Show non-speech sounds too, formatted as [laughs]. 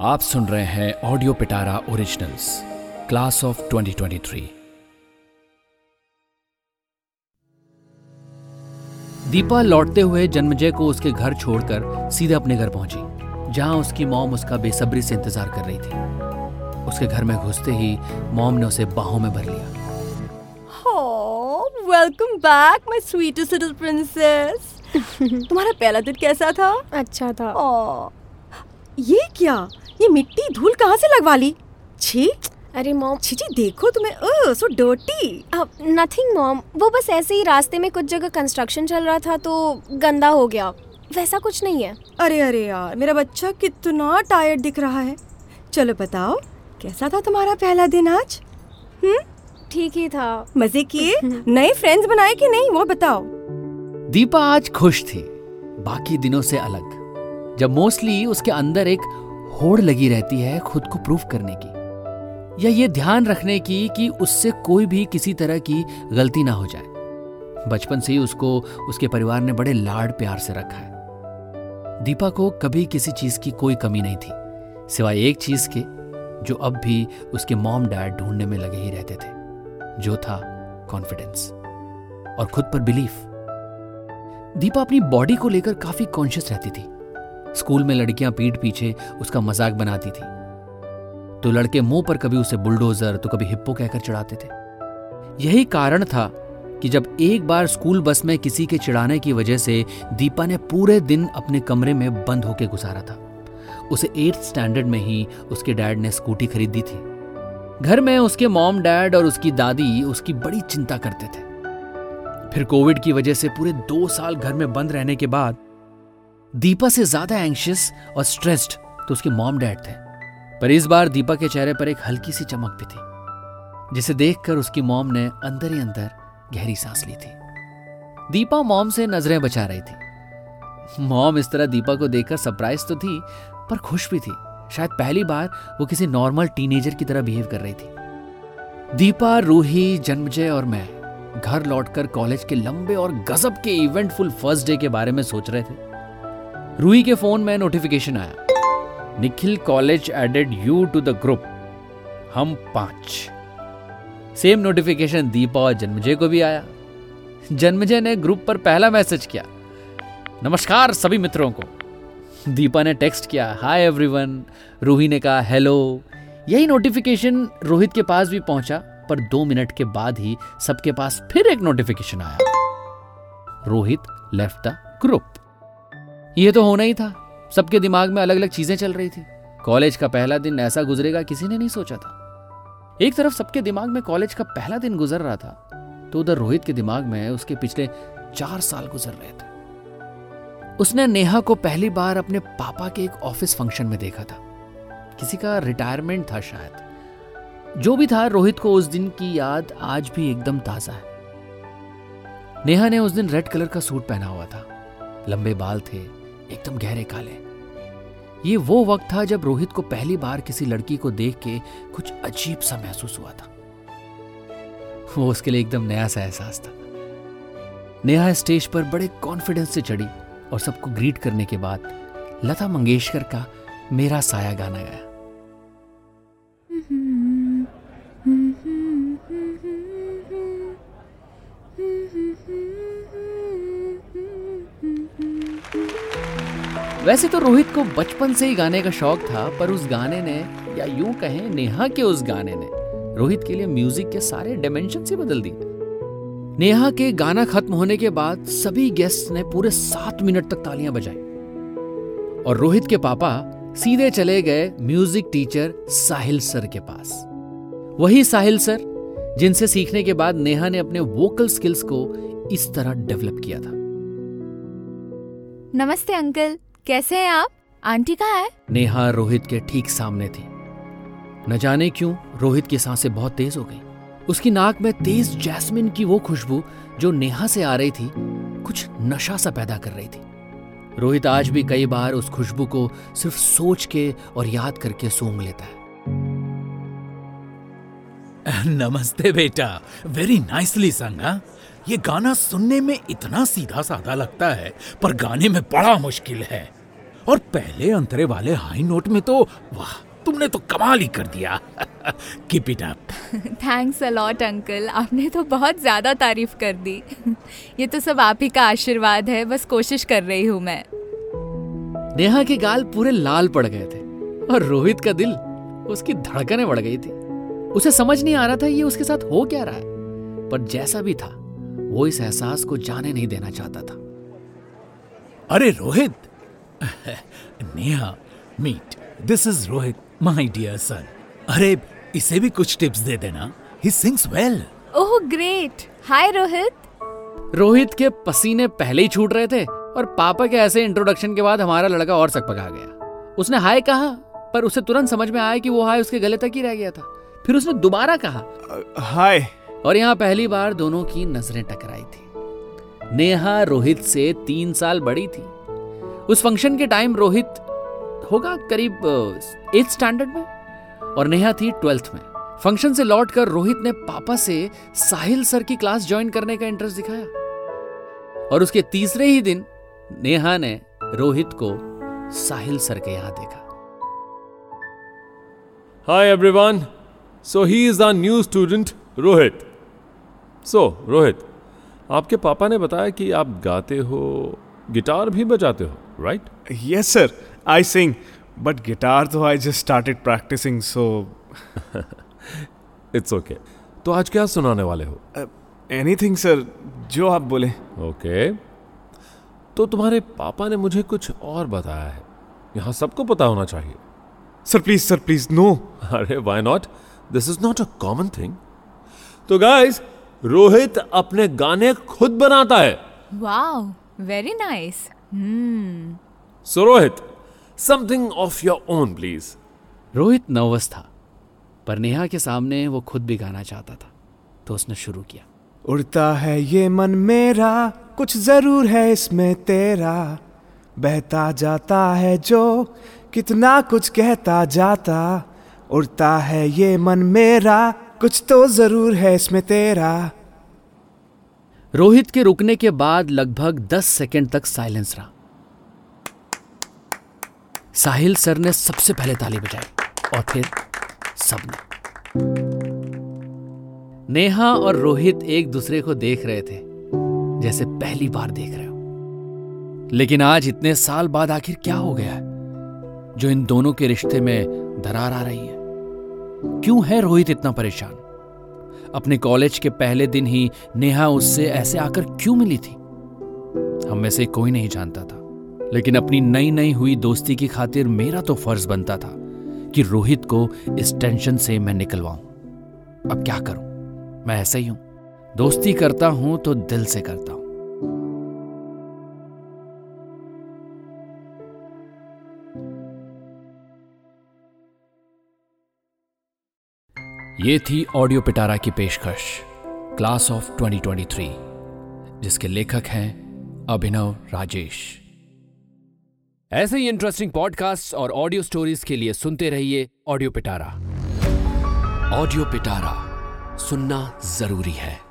आप सुन रहे हैं audio Pitara originals class of 2023 Deepa लौटते हुए जन्मजय को उसके घर छोड़कर सीधे अपने घर पहुँची जहाँ उसकी मॉम उसका बेसब्री से इंतज़ार कर रही थी। उसके घर में घुसते ही मॉम ने उसे बाहों में भर लिया। Welcome back my sweetest little princess तुम्हारा पहला दिन कैसा था? अच्छा था। ओ, ये क्या? ये मिट्टी धूल कहाँ से लगवा ली? छी अरे मॉम। छी छी देखो तुम्हें oh so dirty nothing mom. वो बस ऐसे ही रास्ते में कुछ जगह कंस्ट्रक्शन चल रहा था तो गंदा हो गया। वैसा कुछ नहीं है। अरे अरे यार मेरा बच्चा कितना टायर्ड दिख रहा है। चलो बताओ कैसा था तुम्हारा पहला दिन आज? हम्म? ठीक ही था। मज़े किए? [laughs] नए फ्रेंड्स बनाए कि नहीं वो बताओ। दीपा आज खुश थी। बाकी दिनों से अलग। जब मोस्टली उसके अंदर एक होड़ लगी रहती है खुद को प्रूफ करने की, या ये ध्यान रखने की कि उससे कोई भी किसी तरह की गलती ना हो जाए। बचपन से ही उसको, उसके परिवार ने बड़े लाड प्यार से रखा है। दीपा को कभी किसी चीज़ की कोई कमी नहीं थी, सिवाय एक चीज़ के, जो अब भी उसके मॉम डैड ढूँढने में लगे ही रहते थे, जो था कॉन्फिडेंस और खुद पर बिलीफ। दीपा अपनी बॉडी को लेकर काफ़ी कॉन्शियस रहती थी। स्कूल में लड़कियाँ पीठ पीछे उसका मज़ाक बनाती थी। तो लड़के मुँह पर कभी उसे बुलडोजर तो कभी हिप्पो कहकर चढ़ाते थे। यही कारण था कि जब एक बार स्कूल बस में किसी के चिढ़ाने की वजह से दीपा ने पूरे दिन अपने कमरे में बंद होकर गुजारा था। उसे एट्थ स्टैंडर्ड में ही उसके डैड ने स्कूटी खरीदी थी। घर में उसके मॉम, डैड और उसकी दादी उसकी बड़ी चिंता करते थे। फिर कोविड की वजह से पूरे दो साल घर में बंद रहने के बाद दीपा से ज़्यादा एंशियस और स्ट्रेस्ड तो उसके मॉम डैड थे। पर इस बार दीपा के चेहरे पर एक हल्की सी चमक भी थी, जिसे देखकर उसकी मॉम ने अंदर ही अंदर गहरी सांस ली थी। दीपा मॉम से नज़रें बचा रही थी। मॉम इस तरह दीपा को देखकर सरप्राइज़ तो थी, पर खुश भी थी। शायद पहली बार वो किसी नॉर्मल टीनेजर की तरह बिहेव कर रही थी। दीपा, रूही, जन्मजय और मैं घर लौटकर कॉलेज के लंबे और गजब के इवेंटफुल फ़र्स्ट डे के बारे में सोच रहे थे। रूही के फ़ोन में नोटिफिकेशन आया। Nikhil college added you to the group हम पाँच। सेम नोटिफिकेशन दीपा और जन्मजय को भी आया। जन्मजय ने ग्रुप पर पहला मैसेज किया। नमस्कार सभी मित्रों को। दीपा ने टेक्स्ट किया हाय एवरीवन रूही ने कहा हेलो यही नोटिफिकेशन रोहित के पास भी पहुँचा, पर दो मिनट के बाद ही सबके पास फिर एक नोटिफिकेशन आया। रोहित लेफ़्ट द ग्रुप यह तो होना ही था। सबके दिमाग में अलग अलग चीज़ें चल रही थी। कॉलेज का पहला दिन ऐसा गुजरेगा, किसी ने नहीं सोचा था। एक तरफ़ सबके दिमाग में कॉलेज का पहला दिन गुजर रहा था तो उधर रोहित के दिमाग में उसके पिछले चार साल गुजर रहे थे। उसने नेहा को पहली बार अपने पापा के एक ऑफ़िस फ़ंक्शन में देखा था। किसी का रिटायरमेंट था शायद। जो भी था, रोहित को उस दिन की याद आज भी एकदम ताज़ा है। नेहा ने उस दिन रेड कलर का सूट पहना हुआ था। लंबे बाल थे एकदम गहरे काले। ये वो वक्त था जब रोहित को पहली बार किसी लड़की को देख के कुछ अजीब सा महसूस हुआ था। वो उसके लिए एकदम नया सा एहसास था। नेहा स्टेज पर बड़े कॉन्फिडेंस से चढ़ी और सबको ग्रीट करने के बाद लता मंगेशकर का मेरा साया गाना गाया। वैसे तो रोहित को बचपन से ही गाने का शौक था, पर उस गाने ने, या यूँ कहें, नेहा के उस गाने ने, रोहित के लिए म्यूज़िक के सारे डायमेंशन ही बदल दी नेहा के गाना खत्म होने के बाद सभी गेस्ट ने पूरे सात मिनट तक तालियाँ बजाई। और रोहित के पापा सीधे चले गए म्यूज़िक टीचर साहिल सर के पास। वही साहिल सर, जिनसे सीखने के बाद नेहा ने अपने वोकल स्किल्स को इस तरह डेवलप किया था। नमस्ते अंकल। कैसे हैं आप? आंटी कहाँ है? नेहा रोहित के ठीक सामने थी। न जाने क्यों रोहित की साँसें बहुत तेज हो गई। उसकी नाक में तेज जैस्मिन की वो खुशबू जो नेहा से आ रही थी कुछ नशा सा पैदा कर रही थी। रोहित आज भी कई बार उस खुशबू को सिर्फ़ सोच के और याद करके सूंघ लेता है। नमस्ते बेटा वेरी नाइसली संगा ये गाना सुनने में इतना सीधा साधा लगता है पर गाने में बड़ा मुश्किल है। और पहले अंतरे वाले हाई नोट में तो वाह तुमने तो कमाल ही कर दिया। Keep it up thanks a lot uncle आपने तो बहुत ज़्यादा तारीफ़ कर दी। [laughs] ये तो सब आप ही का आशीर्वाद है बस कोशिश कर रही हूँ मैं। नेहा के गाल पूरे लाल पड़ गए थे और रोहित का दिल उसकी धड़कनें बढ़ गई थी। उसे समझ नहीं आ रहा था ये उसके साथ हो क्या रहा है पर जैसा भी था वो इस एहसास को जाने नहीं देना चाहता था। अरे Rohit! [laughs] Neha meet this is Rohit my dear son अरे इसे भी कुछ टिप्स दे देना। He sings well oh great hi Rohit! Rohit के पसीने पहले ही छूट रहे थे और पापा के ऐसे इंट्रोडक्शन के बाद हमारा लड़का और सकपका गया। उसने हाय कहा पर उसे तुरंत समझ में आया कि वो हाय उसके गले तक ही रह गया था। फिर उसने दोबारा कहा हाय और यहाँ पहली बार दोनों की नज़रें टकराई थी। नेहा रोहित से तीन साल बड़ी थी। उस फ़ंक्शन के टाइम रोहित होगा करीब एथ स्टैंडर्ड में? और नेहा थी ट्वेल्थ में। फ़ंक्शन से लौटकर रोहित ने पापा से साहिल सर की क्लास ज्वाइन करने का इंटरेस्ट दिखाया। और उसके तीसरे ही दिन नेहा ने रोहित को साहिल सर के यहाँ देखा। Hi, everyone. So, he is our new student Rohit. So Rohit, आपके पापा ने बताया कि आप गाते हो गिटार भी बजाते हो right yes sir I sing but guitar तो I just started practising so it's okay तो आज क्या सुनाने वाले हो? एनीथिंग uh, सर जो आप बोले। Okay okay. तो तुम्हारे पापा ने मुझे कुछ और बताया है। यहाँ सबको पता होना चाहिए। Sir please sir please no अरे why not this is not a common thing तो गाइस रोहित अपने गाने खुद बनाता है। Wow very nice hmm. So Rohit something of your own please Rohit nervous था पर नेहा के सामने वो खुद भी गाना चाहता था तो उसने शुरू किया। उड़ता है ये मन मेरा कुछ ज़रूर है इसमें तेरा। बहता जाता है जो कितना कुछ कहता जाता। उड़ता है ये मन मेरा कुछ तो ज़रूर है इसमें तेरा। रोहित के रुकने के बाद लगभग 10 सेकंड तक साइलेंस रहा। साहिल सर ने सबसे पहले ताली बजाई और फिर सबने। नेहा और रोहित एक दूसरे को देख रहे थे, जैसे पहली बार देख रहे हो। लेकिन आज इतने साल बाद आखिर क्या हो गया है, जो इन दोनों के रिश्ते में दरार आ रही है? क्यों है रोहित इतना परेशान? अपने कॉलेज के पहले दिन ही नेहा उससे ऐसे आकर क्यों मिली थी? हम में से कोई नहीं जानता था। लेकिन अपनी नई नई हुई दोस्ती की खातिर मेरा तो फ़र्ज़ बनता था कि रोहित को इस टेंशन से मैं निकलवाऊं। अब क्या करूँ? मैं ऐसे ही हूँ। दोस्ती करता हूँ तो दिल से करता हूँ। ये थी ऑडियो पिटारा की पेशकश, क्लास ऑफ़ 2023 जिसके लेखक हैं अभिनव राजेश। ऐसे ही इंटरेस्टिंग पॉडकास्ट और ऑडियो स्टोरीज के लिए सुनते रहिए ऑडियो पिटारा। ऑडियो पिटारा सुनना ज़रूरी है।